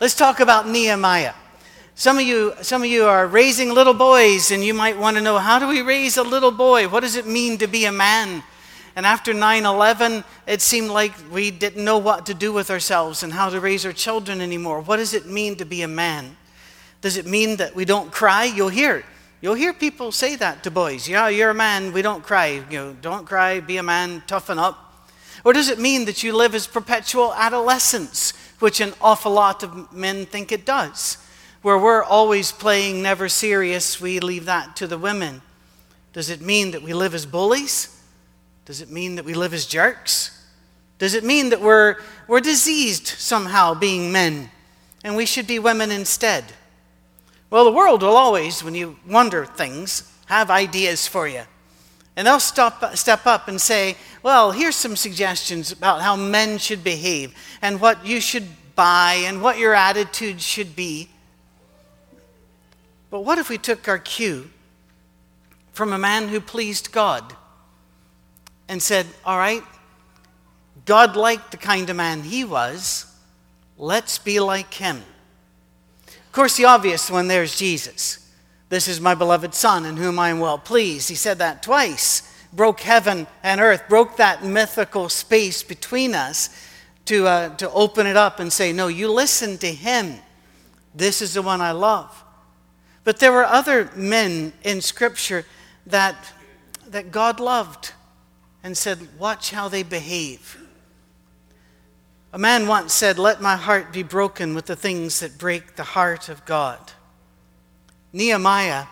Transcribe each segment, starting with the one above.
Let's talk about Nehemiah. Some of you, some of you are raising little boys, and you might want to know how do we raise a little boy? What does it mean to be a man? And after 9 11, it seemed like we didn't know what to do with ourselves and how to raise our children anymore. What does it mean to be a man? Does it mean that we don't cry? You'll hear You'll hear people say that to boys. Yeah, you're a man, we don't cry. You know, don't cry, be a man, toughen up. Or does it mean that you live as perpetual adolescence, which an awful lot of men think it does? Where we're always playing never serious, we leave that to the women. Does it mean that we live as bullies? Does it mean that we live as jerks? Does it mean that we're, we're diseased somehow being men and we should be women instead? Well, the world will always, when you wonder things, have ideas for you. And they'll stop, step up and say, Well, here's some suggestions about how men should behave and what you should buy and what your attitude should be. But what if we took our cue from a man who pleased God and said, All right, God liked the kind of man he was, let's be like him. Of course, the obvious one there is Jesus. This is my beloved Son in whom I am well pleased. He said that twice. Broke heaven and earth, broke that mythical space between us to, uh, to open it up and say, No, you listen to him. This is the one I love. But there were other men in Scripture that, that God loved and said, Watch how they behave. A man once said, Let my heart be broken with the things that break the heart of God. Nehemiah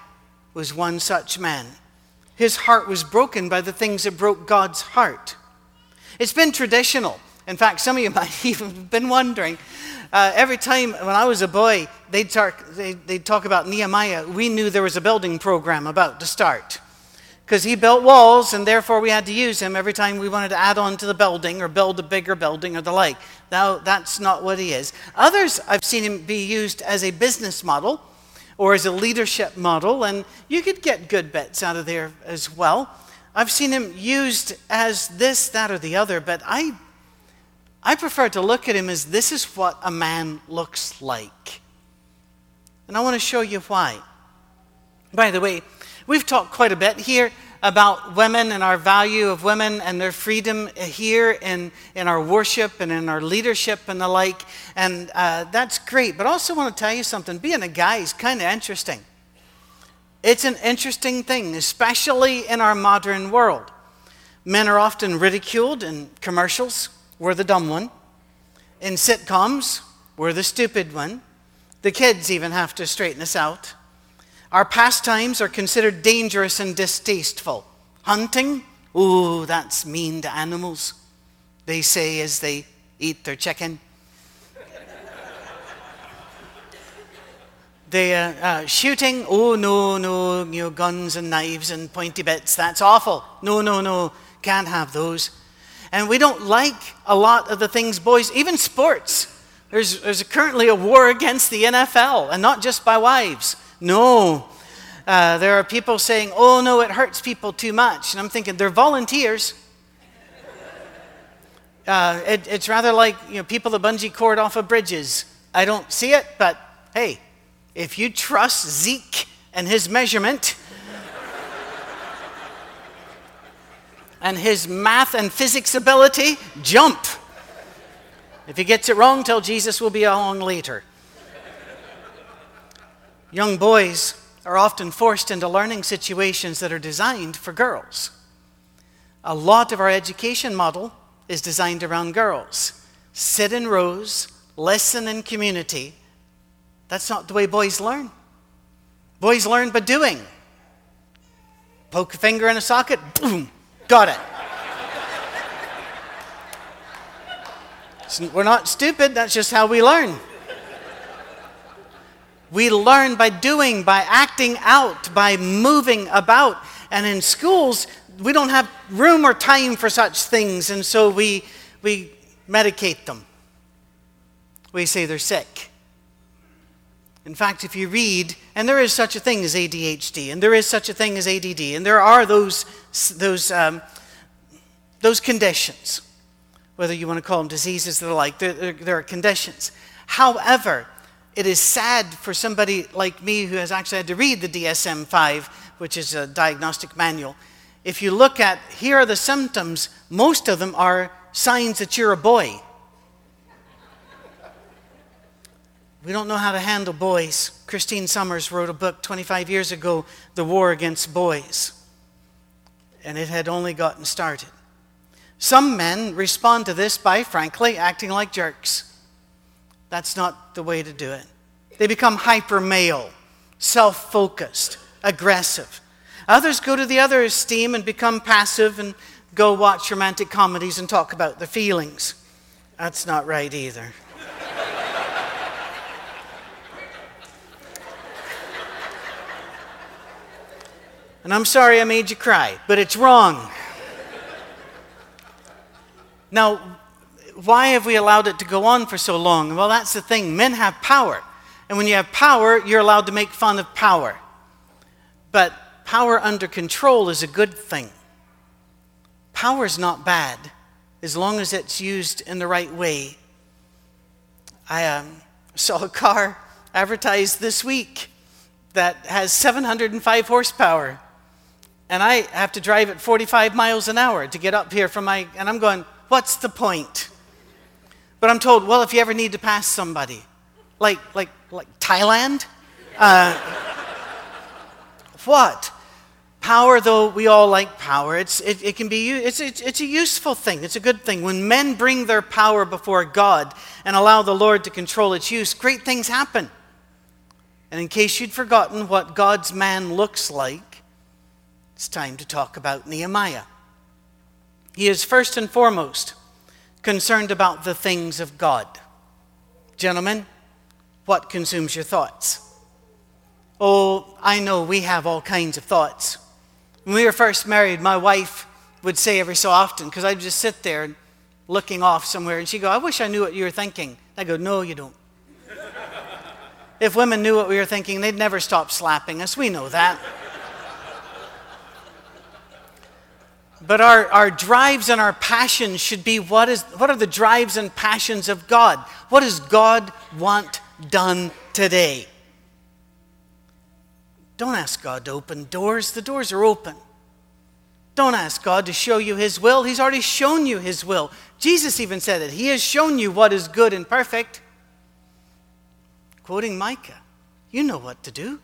was one such man. His heart was broken by the things that broke God's heart. It's been traditional. In fact, some of you might even have been wondering. Uh, every time when I was a boy, they'd talk, they'd, they'd talk about Nehemiah, we knew there was a building program about to start because he built walls and therefore we had to use him every time we wanted to add on to the building or build a bigger building or the like. Now, that's not what he is. Others, I've seen him be used as a business model or as a leadership model, and you could get good bits out of there as well. I've seen him used as this, that, or the other, but I, I prefer to look at him as this is what a man looks like. And I want to show you why. By the way, We've talked quite a bit here about women and our value of women and their freedom here in, in our worship and in our leadership and the like. And uh, that's great. But I also want to tell you something being a guy is kind of interesting. It's an interesting thing, especially in our modern world. Men are often ridiculed in commercials, we're the dumb one. In sitcoms, we're the stupid one. The kids even have to straighten us out. Our pastimes are considered dangerous and distasteful. Hunting, ooh, that's mean to animals, they say as they eat their chicken. the uh, uh, shooting, oh no, no, you know, guns and knives and pointy bits, that's awful. No, no, no, can't have those. And we don't like a lot of the things boys, even sports. There's, there's currently a war against the NFL, and not just by wives. No. Uh, there are people saying, oh no, it hurts people too much. And I'm thinking, they're volunteers. Uh, it, it's rather like you know, people that bungee cord off of bridges. I don't see it, but hey, if you trust Zeke and his measurement and his math and physics ability, jump. If he gets it wrong, tell Jesus we'll be along later. Young boys are often forced into learning situations that are designed for girls. A lot of our education model is designed around girls. Sit in rows, listen in community. That's not the way boys learn. Boys learn by doing. Poke a finger in a socket, boom, got it. We're not stupid, that's just how we learn. We learn by doing, by acting out, by moving about. And in schools, we don't have room or time for such things, and so we, we medicate them. We say they're sick. In fact, if you read, and there is such a thing as ADHD, and there is such a thing as ADD, and there are those, those, um, those conditions, whether you want to call them diseases or the like, there, there, there are conditions. However, it is sad for somebody like me who has actually had to read the DSM 5, which is a diagnostic manual. If you look at here are the symptoms, most of them are signs that you're a boy. We don't know how to handle boys. Christine Sommers wrote a book 25 years ago, The War Against Boys. And it had only gotten started. Some men respond to this by, frankly, acting like jerks. That's not the way to do it. They become hyper male, self focused, aggressive. Others go to the other extreme and become passive and go watch romantic comedies and talk about their feelings. That's not right either. and I'm sorry I made you cry, but it's wrong. Now, why have we allowed it to go on for so long? Well, that's the thing. Men have power. And when you have power, you're allowed to make fun of power. But power under control is a good thing. Power is not bad as long as it's used in the right way. I um, saw a car advertised this week that has 705 horsepower. And I have to drive at 45 miles an hour to get up here from my. And I'm going, what's the point? But I'm told, well, if you ever need to pass somebody, like, like, like Thailand? Uh, what? Power, though we all like power, it's, it, it can be, it's, it's, it's a useful thing. It's a good thing. When men bring their power before God and allow the Lord to control its use, great things happen. And in case you'd forgotten what God's man looks like, it's time to talk about Nehemiah. He is first and foremost concerned about the things of God. Gentlemen, what consumes your thoughts? Oh, I know we have all kinds of thoughts. When we were first married, my wife would say every so often, because I'd just sit there looking off somewhere, and she'd go, I wish I knew what you were thinking. I go, No, you don't. if women knew what we were thinking, they'd never stop slapping us. We know that. But our, our drives and our passions should be what, is, what are the drives and passions of God? What does God want done today? Don't ask God to open doors, the doors are open. Don't ask God to show you His will, He's already shown you His will. Jesus even said it He has shown you what is good and perfect. Quoting Micah, you know what to do.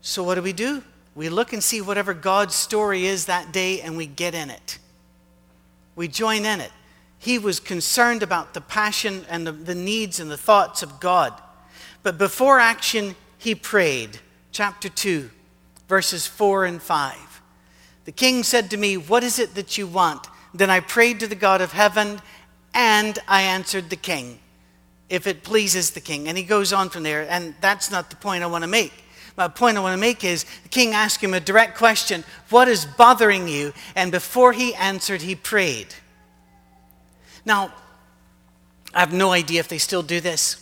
So, what do we do? We look and see whatever God's story is that day and we get in it. We join in it. He was concerned about the passion and the, the needs and the thoughts of God. But before action, he prayed. Chapter 2, verses 4 and 5. The king said to me, What is it that you want? Then I prayed to the God of heaven, and I answered the king, if it pleases the king. And he goes on from there, and that's not the point I want to make. My point I want to make is the king asked him a direct question What is bothering you? And before he answered, he prayed. Now, I have no idea if they still do this.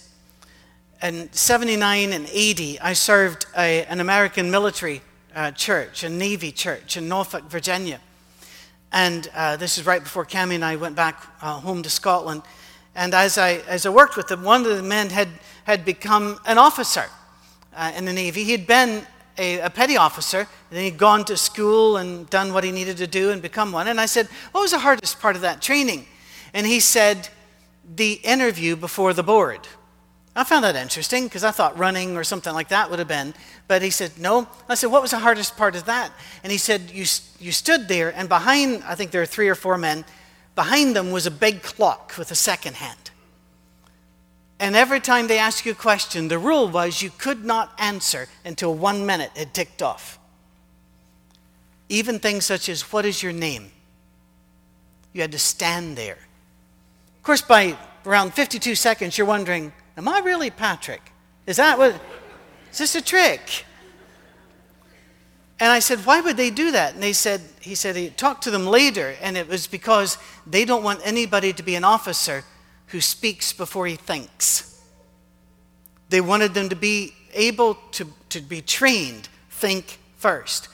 In 79 and 80, I served a, an American military uh, church, a Navy church in Norfolk, Virginia. And uh, this is right before Cami and I went back uh, home to Scotland. And as I, as I worked with them, one of the men had, had become an officer uh, in the Navy. He had been a, a, petty officer, and then he'd gone to school and done what he needed to do and become one. And I said, What was the hardest part of that training? And he said, The interview before the board. I found that interesting because I thought running or something like that would have been. But he said, No. I said, What was the hardest part of that? And he said, You, you stood there, and behind, I think there were three or four men, behind them was a big clock with a second hand. And every time they asked you a question, the rule was you could not answer until one minute had ticked off. Even things such as, What is your name? You had to stand there. Of course, by around 52 seconds, you're wondering, Am I really Patrick? Is that what? Is this a trick? And I said, Why would they do that? And they said, He said, he talked to them later, and it was because they don't want anybody to be an officer who speaks before he thinks. They wanted them to be able to, to be trained, think first.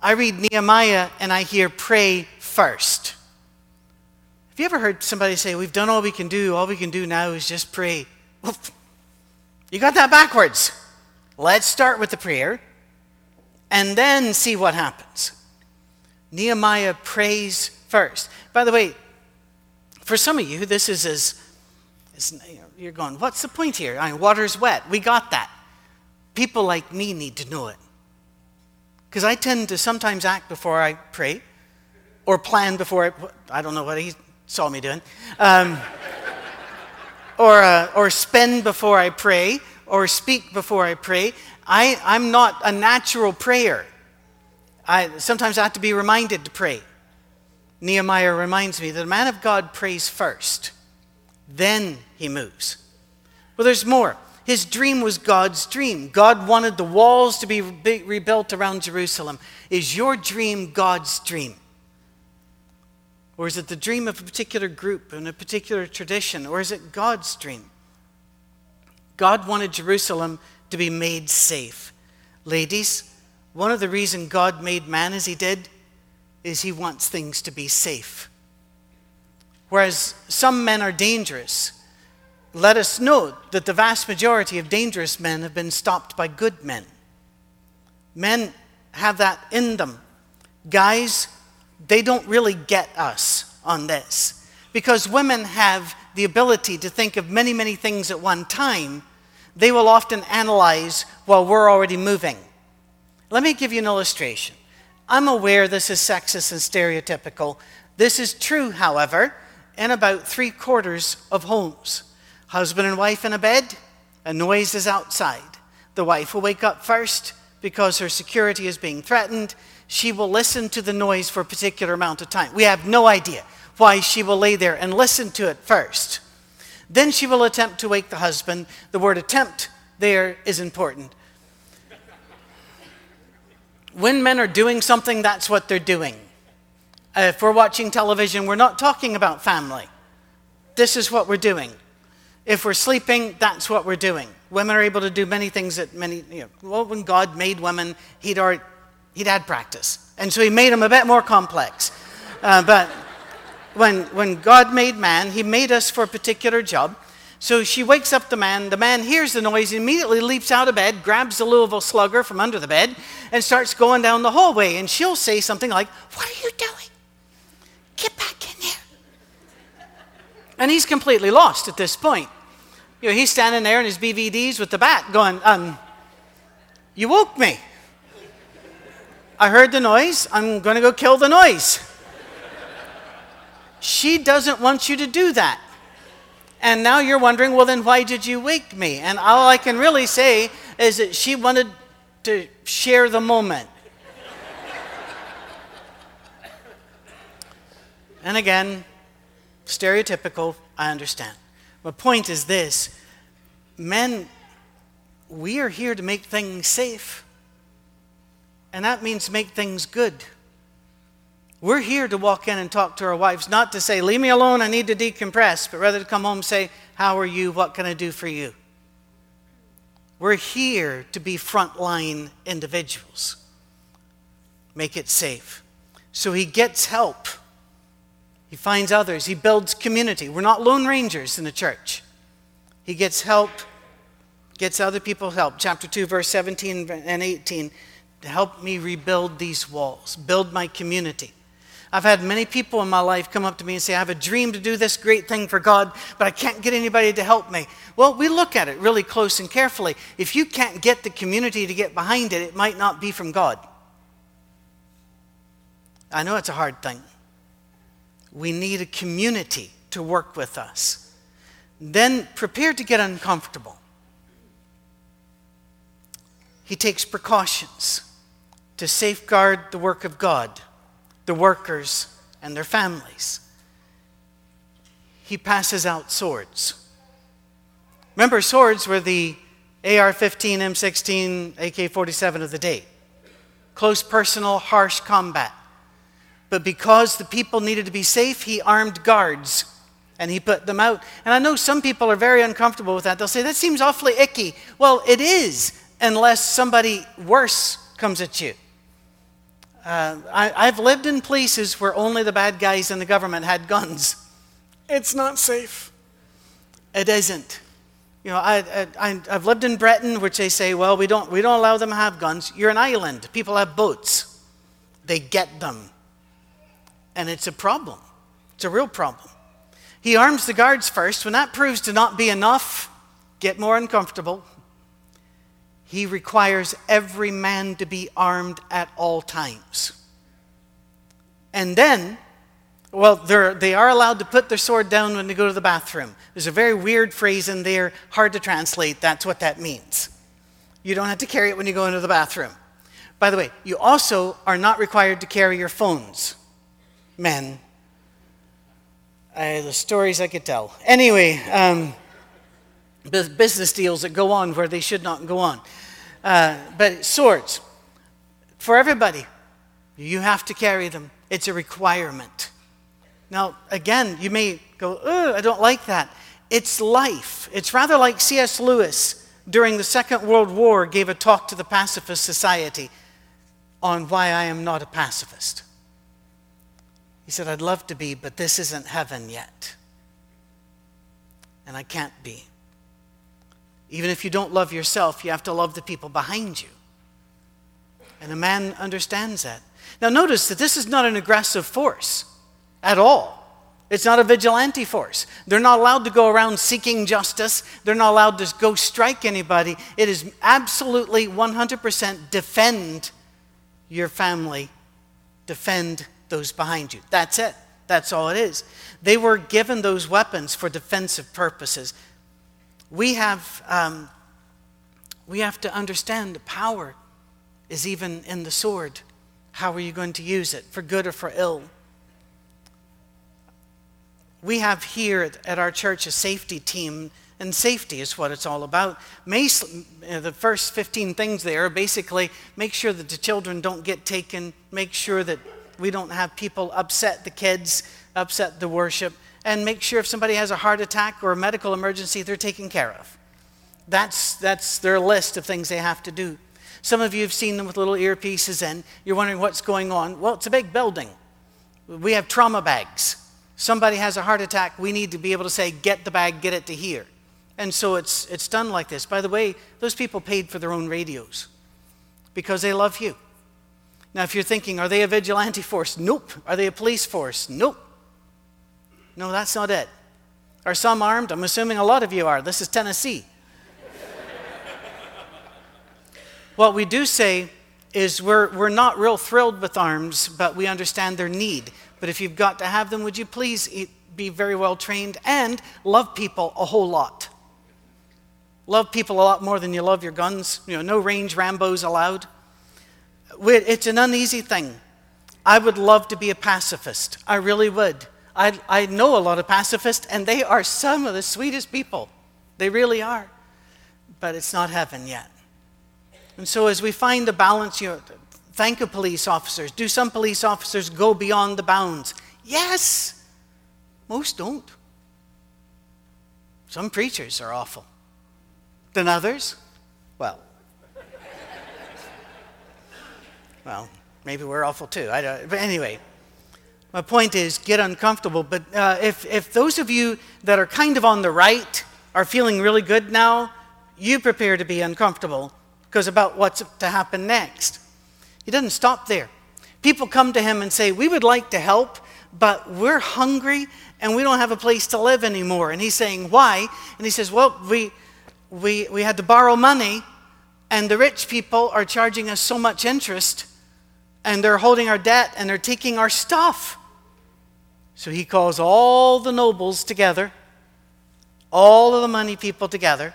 I read Nehemiah and I hear pray first. Have you ever heard somebody say, We've done all we can do, all we can do now is just pray? You got that backwards. Let's start with the prayer and then see what happens. Nehemiah prays first. By the way, for some of you, this is as, as you're going, what's the point here? I mean, water's wet. We got that. People like me need to know it. Because I tend to sometimes act before I pray or plan before I, I don't know what he saw me doing. Um, or, uh, or spend before I pray or speak before I pray. I, I'm not a natural prayer. I, sometimes I have to be reminded to pray. Nehemiah reminds me that a man of God prays first, then he moves. Well, there's more. His dream was God's dream. God wanted the walls to be re- rebuilt around Jerusalem. Is your dream God's dream? Or is it the dream of a particular group and a particular tradition? Or is it God's dream? God wanted Jerusalem to be made safe. Ladies, one of the reasons God made man as he did is he wants things to be safe. Whereas some men are dangerous, let us note that the vast majority of dangerous men have been stopped by good men. Men have that in them. Guys, they don't really get us on this because women have the ability to think of many, many things at one time. They will often analyze while we're already moving. Let me give you an illustration. I'm aware this is sexist and stereotypical. This is true, however, in about three quarters of homes. Husband and wife in a bed, a noise is outside. The wife will wake up first because her security is being threatened. She will listen to the noise for a particular amount of time. We have no idea why she will lay there and listen to it first. Then she will attempt to wake the husband. The word attempt there is important. When men are doing something, that's what they're doing. Uh, if we're watching television, we're not talking about family. This is what we're doing. If we're sleeping, that's what we're doing. Women are able to do many things that many, you know, well, when God made women, he'd, already, he'd had practice. And so he made them a bit more complex. Uh, but when, when God made man, he made us for a particular job. So she wakes up the man. The man hears the noise, immediately leaps out of bed, grabs the Louisville slugger from under the bed, and starts going down the hallway. And she'll say something like, What are you doing? Get back in there. And he's completely lost at this point. You know, he's standing there in his BVDs with the bat going, um, You woke me. I heard the noise. I'm going to go kill the noise. She doesn't want you to do that. And now you're wondering, well, then why did you wake me? And all I can really say is that she wanted to share the moment. and again, stereotypical, I understand. My point is this men, we are here to make things safe. And that means make things good. We're here to walk in and talk to our wives, not to say, Leave me alone, I need to decompress, but rather to come home and say, How are you? What can I do for you? We're here to be frontline individuals. Make it safe. So he gets help. He finds others. He builds community. We're not lone rangers in the church. He gets help, gets other people help. Chapter 2, verse 17 and 18 to help me rebuild these walls, build my community. I've had many people in my life come up to me and say, I have a dream to do this great thing for God, but I can't get anybody to help me. Well, we look at it really close and carefully. If you can't get the community to get behind it, it might not be from God. I know it's a hard thing. We need a community to work with us. Then prepare to get uncomfortable. He takes precautions to safeguard the work of God the workers and their families. He passes out swords. Remember, swords were the AR 15, M16, AK 47 of the day. Close, personal, harsh combat. But because the people needed to be safe, he armed guards and he put them out. And I know some people are very uncomfortable with that. They'll say, that seems awfully icky. Well, it is, unless somebody worse comes at you. Uh, I, I've lived in places where only the bad guys in the government had guns. It's not safe. It isn't. You know, I, I, I've lived in Britain, which they say, well, we don't, we don't allow them to have guns. You're an island. People have boats. They get them. And it's a problem. It's a real problem. He arms the guards first. When that proves to not be enough, get more uncomfortable. He requires every man to be armed at all times. And then, well, they are allowed to put their sword down when they go to the bathroom. There's a very weird phrase in there, hard to translate. That's what that means. You don't have to carry it when you go into the bathroom. By the way, you also are not required to carry your phones, men. Uh, the stories I could tell. Anyway, um, business deals that go on where they should not go on. Uh, but swords, for everybody, you have to carry them. It's a requirement. Now, again, you may go, oh, I don't like that. It's life. It's rather like C.S. Lewis during the Second World War gave a talk to the Pacifist Society on why I am not a pacifist. He said, I'd love to be, but this isn't heaven yet. And I can't be. Even if you don't love yourself, you have to love the people behind you. And a man understands that. Now, notice that this is not an aggressive force at all. It's not a vigilante force. They're not allowed to go around seeking justice. They're not allowed to go strike anybody. It is absolutely 100% defend your family, defend those behind you. That's it. That's all it is. They were given those weapons for defensive purposes we have, um, we have to understand the power is even in the sword. How are you going to use it, for good or for ill? We have here at our church a safety team, and safety is what it's all about. the first 15 things there basically make sure that the children don't get taken, make sure that we don't have people upset the kids, upset the worship and make sure if somebody has a heart attack or a medical emergency, they're taken care of. That's, that's their list of things they have to do. Some of you have seen them with little earpieces in. You're wondering what's going on. Well, it's a big building. We have trauma bags. Somebody has a heart attack, we need to be able to say, get the bag, get it to here. And so it's, it's done like this. By the way, those people paid for their own radios because they love you. Now, if you're thinking, are they a vigilante force? Nope. Are they a police force? Nope. No, that's not it. Are some armed? I'm assuming a lot of you are. This is Tennessee. what we do say is we're, we're not real thrilled with arms, but we understand their need. But if you've got to have them, would you please be very well trained and love people a whole lot? Love people a lot more than you love your guns. You know, no range Rambos allowed. It's an uneasy thing. I would love to be a pacifist. I really would. I, I know a lot of pacifists, and they are some of the sweetest people. They really are. But it's not heaven yet. And so, as we find the balance, you know, thank you, police officers. Do some police officers go beyond the bounds? Yes. Most don't. Some preachers are awful. Than others? Well, well, maybe we're awful too. I don't, but anyway, my point is get uncomfortable. But uh, if, if those of you that are kind of on the right are feeling really good now, you prepare to be uncomfortable because about what's to happen next. He doesn't stop there. People come to him and say, We would like to help, but we're hungry and we don't have a place to live anymore. And he's saying, Why? And he says, Well, we, we, we had to borrow money, and the rich people are charging us so much interest, and they're holding our debt and they're taking our stuff. So he calls all the nobles together, all of the money people together.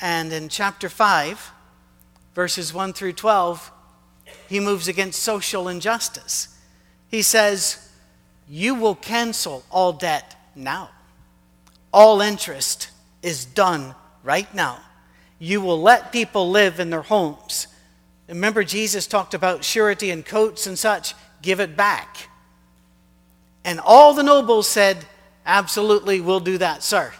And in chapter 5, verses 1 through 12, he moves against social injustice. He says, You will cancel all debt now. All interest is done right now. You will let people live in their homes. Remember, Jesus talked about surety and coats and such. Give it back. And all the nobles said, Absolutely, we'll do that, sir.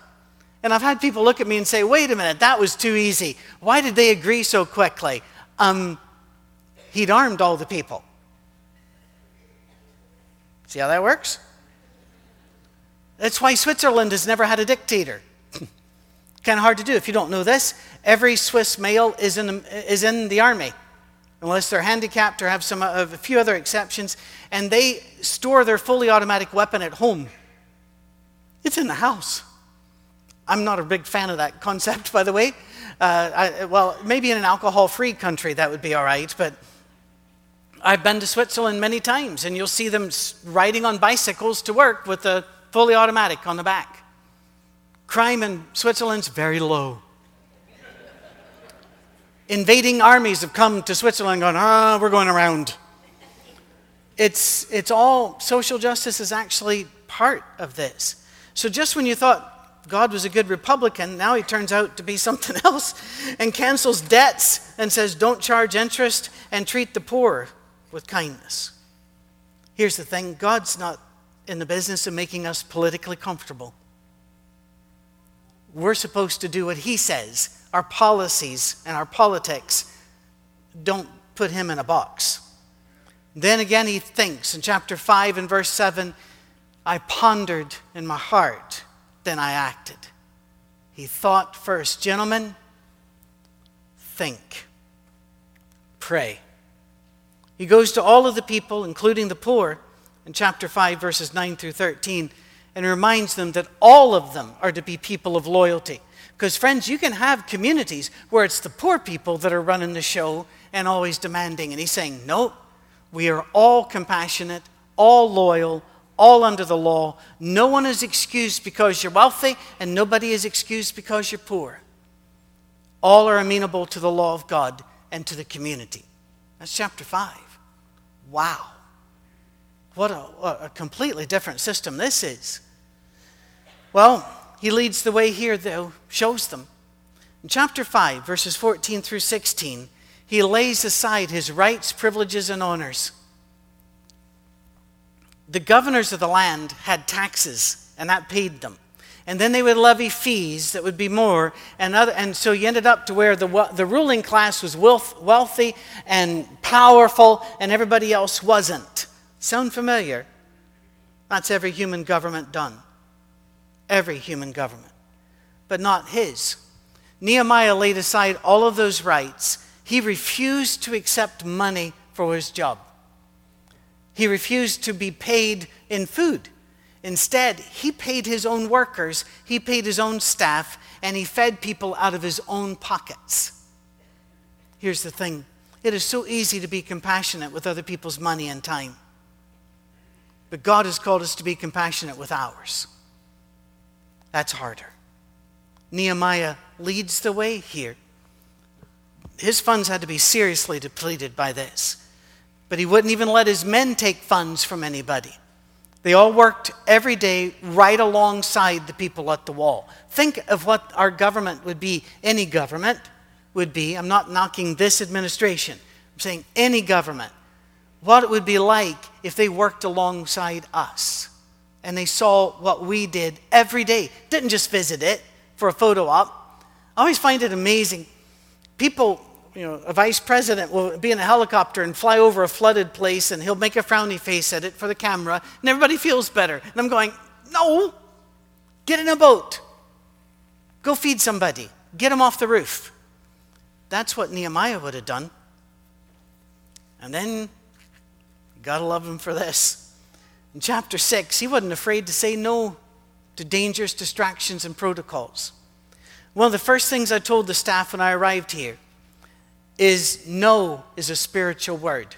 And I've had people look at me and say, Wait a minute, that was too easy. Why did they agree so quickly? Um, he'd armed all the people. See how that works? That's why Switzerland has never had a dictator. Kind of hard to do. If you don't know this, every Swiss male is in the, is in the army, unless they're handicapped or have some, a few other exceptions, and they store their fully automatic weapon at home. It's in the house. I'm not a big fan of that concept, by the way. Uh, I, well, maybe in an alcohol free country that would be all right, but I've been to Switzerland many times, and you'll see them riding on bicycles to work with a fully automatic on the back. Crime in Switzerland's very low. Invading armies have come to Switzerland going, ah, we're going around. It's, it's all, social justice is actually part of this. So just when you thought God was a good Republican, now he turns out to be something else and cancels debts and says, don't charge interest and treat the poor with kindness. Here's the thing God's not in the business of making us politically comfortable. We're supposed to do what he says. Our policies and our politics don't put him in a box. Then again, he thinks in chapter 5 and verse 7 I pondered in my heart, then I acted. He thought first, gentlemen, think, pray. He goes to all of the people, including the poor, in chapter 5, verses 9 through 13 and reminds them that all of them are to be people of loyalty. Because, friends, you can have communities where it's the poor people that are running the show and always demanding. And he's saying, no, we are all compassionate, all loyal, all under the law. No one is excused because you're wealthy, and nobody is excused because you're poor. All are amenable to the law of God and to the community. That's chapter 5. Wow. What a, a completely different system this is. Well, he leads the way here, though, shows them. In chapter 5, verses 14 through 16, he lays aside his rights, privileges, and honors. The governors of the land had taxes, and that paid them. And then they would levy fees that would be more. And, other, and so you ended up to where the, the ruling class was wealth, wealthy and powerful, and everybody else wasn't. Sound familiar? That's every human government done every human government, but not his. Nehemiah laid aside all of those rights. He refused to accept money for his job. He refused to be paid in food. Instead, he paid his own workers, he paid his own staff, and he fed people out of his own pockets. Here's the thing it is so easy to be compassionate with other people's money and time. But God has called us to be compassionate with ours. That's harder. Nehemiah leads the way here. His funds had to be seriously depleted by this. But he wouldn't even let his men take funds from anybody. They all worked every day right alongside the people at the wall. Think of what our government would be, any government would be. I'm not knocking this administration, I'm saying any government. What it would be like if they worked alongside us and they saw what we did every day. Didn't just visit it for a photo op. I always find it amazing. People, you know, a vice president will be in a helicopter and fly over a flooded place and he'll make a frowny face at it for the camera and everybody feels better. And I'm going, no, get in a boat. Go feed somebody. Get them off the roof. That's what Nehemiah would have done. And then, gotta love him for this. In chapter 6, he wasn't afraid to say no to dangerous distractions and protocols. One of the first things I told the staff when I arrived here is no is a spiritual word.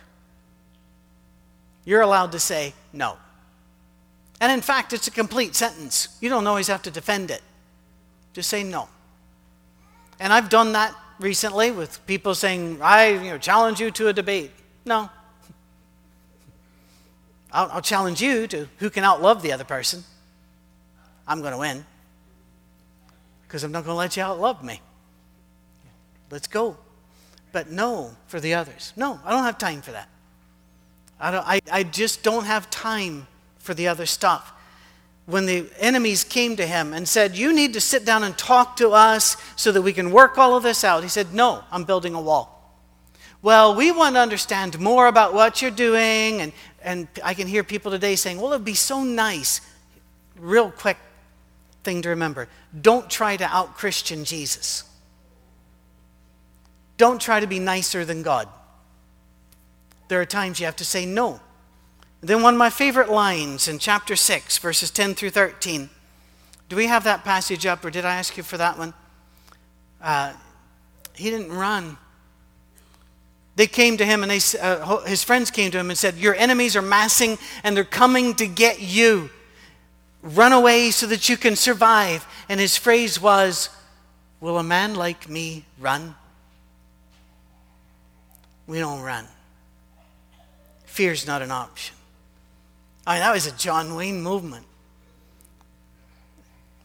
You're allowed to say no. And in fact, it's a complete sentence. You don't always have to defend it. Just say no. And I've done that recently with people saying, I you know, challenge you to a debate. No, I'll, I'll challenge you to who can outlove the other person. I'm going to win because I'm not going to let you outlove me. Let's go. But no for the others. No, I don't have time for that. I, don't, I, I just don't have time for the other stuff. When the enemies came to him and said, You need to sit down and talk to us so that we can work all of this out, he said, No, I'm building a wall. Well, we want to understand more about what you're doing. And, and I can hear people today saying, well, it'd be so nice. Real quick, thing to remember. Don't try to out Christian Jesus. Don't try to be nicer than God. There are times you have to say no. then, one of my favorite lines in chapter 6, verses 10 through 13. Do we have that passage up, or did I ask you for that one? Uh, he didn't run. They came to him, and they, uh, his friends came to him and said, Your enemies are massing, and they're coming to get you. Run away so that you can survive. And his phrase was, Will a man like me run? We don't run. Fear's not an option. I mean, that was a John Wayne movement.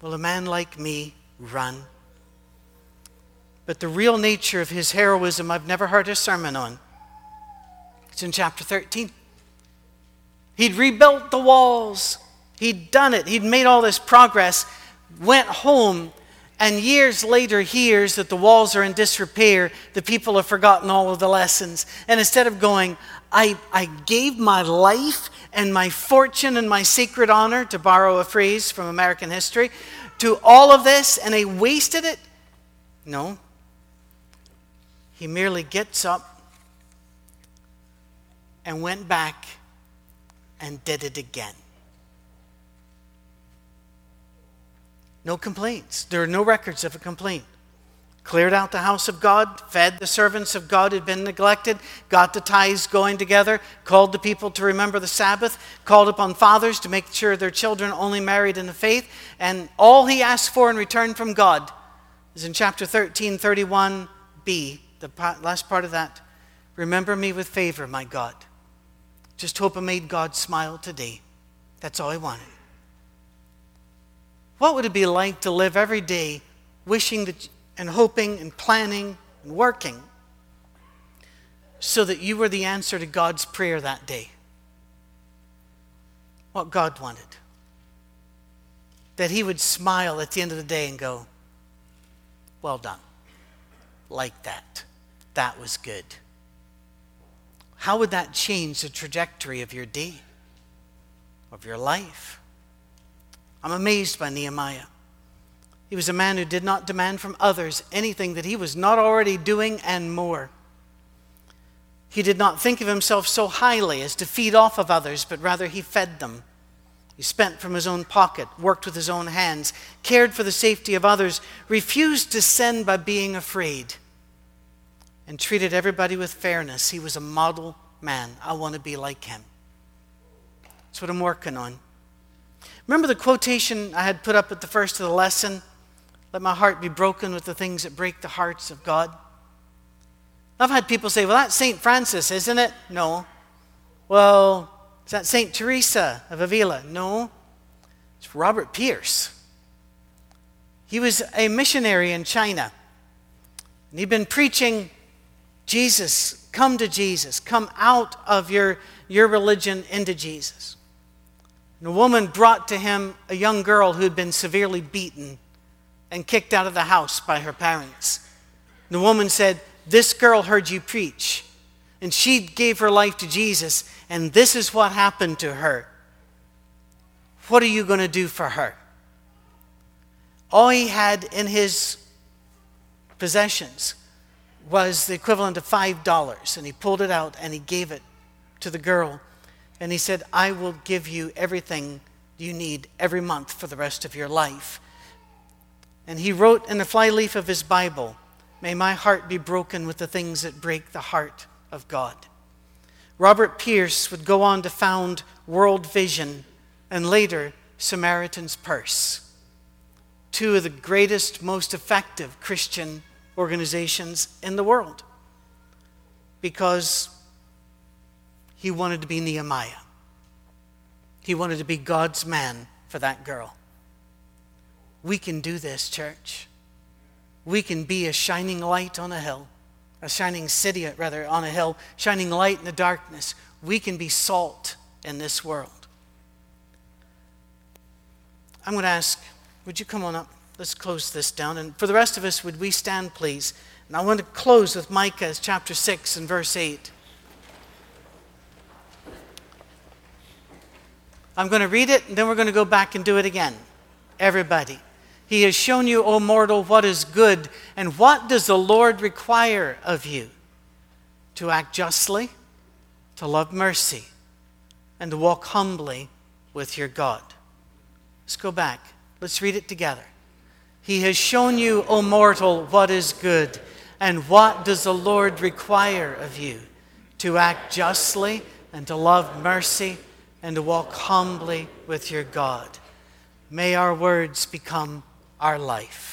Will a man like me run? But the real nature of his heroism, I've never heard a sermon on. It's in chapter 13. He'd rebuilt the walls, he'd done it, he'd made all this progress, went home, and years later hears that the walls are in disrepair. The people have forgotten all of the lessons. And instead of going, I, I gave my life and my fortune and my sacred honor, to borrow a phrase from American history, to all of this, and I wasted it. No. He merely gets up and went back and did it again. No complaints. There are no records of a complaint. Cleared out the house of God, fed the servants of God who'd been neglected, got the tithes going together, called the people to remember the Sabbath, called upon fathers to make sure their children only married in the faith, and all he asked for in return from God is in chapter 13, 31b, the last part of that. Remember me with favor, my God. Just hope I made God smile today. That's all I wanted. What would it be like to live every day wishing that, and hoping and planning and working so that you were the answer to God's prayer that day? What God wanted. That He would smile at the end of the day and go, Well done. Like that. That was good. How would that change the trajectory of your day, of your life? I'm amazed by Nehemiah. He was a man who did not demand from others anything that he was not already doing and more. He did not think of himself so highly as to feed off of others, but rather he fed them. He spent from his own pocket, worked with his own hands, cared for the safety of others, refused to send by being afraid, and treated everybody with fairness. He was a model man. I want to be like him. That's what I'm working on. Remember the quotation I had put up at the first of the lesson? Let my heart be broken with the things that break the hearts of God. I've had people say, well, that's St. Francis, isn't it? No. Well, is that St. Teresa of Avila? No. It's Robert Pierce. He was a missionary in China. And he'd been preaching Jesus, come to Jesus, come out of your, your religion into Jesus. And a woman brought to him a young girl who had been severely beaten and kicked out of the house by her parents. And the woman said, This girl heard you preach. And she gave her life to Jesus, and this is what happened to her. What are you going to do for her? All he had in his possessions was the equivalent of $5, and he pulled it out and he gave it to the girl. And he said, I will give you everything you need every month for the rest of your life. And he wrote in the flyleaf of his Bible, May my heart be broken with the things that break the heart of God. Robert Pierce would go on to found World Vision and later Samaritan's Purse, two of the greatest, most effective Christian organizations in the world, because he wanted to be Nehemiah. He wanted to be God's man for that girl. We can do this, church. We can be a shining light on a hill, a shining city, rather, on a hill, shining light in the darkness. We can be salt in this world. I'm going to ask, would you come on up? Let's close this down. And for the rest of us, would we stand, please? And I want to close with Micah chapter 6 and verse 8. I'm going to read it, and then we're going to go back and do it again. Everybody. He has shown you, O mortal, what is good. And what does the Lord require of you? To act justly, to love mercy, and to walk humbly with your God. Let's go back. Let's read it together. He has shown you, O mortal, what is good. And what does the Lord require of you? To act justly and to love mercy and to walk humbly with your God. May our words become our life.